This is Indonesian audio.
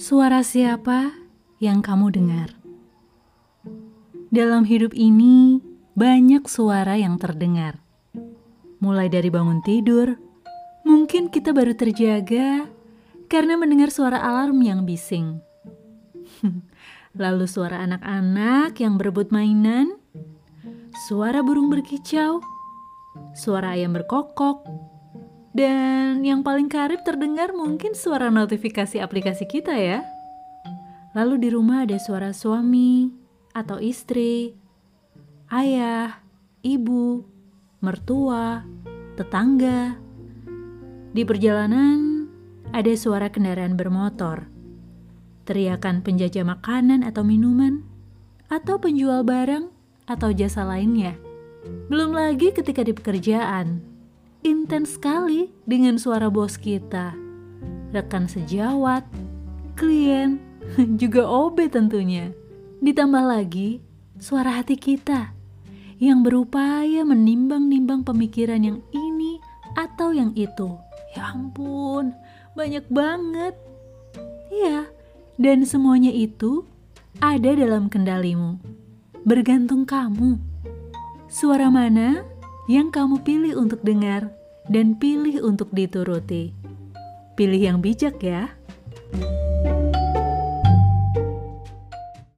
Suara siapa yang kamu dengar? Dalam hidup ini, banyak suara yang terdengar. Mulai dari bangun tidur, mungkin kita baru terjaga karena mendengar suara alarm yang bising. Lalu suara anak-anak yang berebut mainan, suara burung berkicau, suara ayam berkokok, dan yang paling karib terdengar mungkin suara notifikasi aplikasi kita ya. Lalu di rumah ada suara suami atau istri, ayah, ibu, mertua, tetangga. Di perjalanan ada suara kendaraan bermotor, teriakan penjajah makanan atau minuman, atau penjual barang atau jasa lainnya. Belum lagi ketika di pekerjaan, intens sekali dengan suara bos kita, rekan sejawat, klien, juga OB tentunya. Ditambah lagi suara hati kita yang berupaya menimbang-nimbang pemikiran yang ini atau yang itu. Ya ampun, banyak banget. Iya, dan semuanya itu ada dalam kendalimu. Bergantung kamu. Suara mana yang kamu pilih untuk dengar dan pilih untuk dituruti. Pilih yang bijak ya.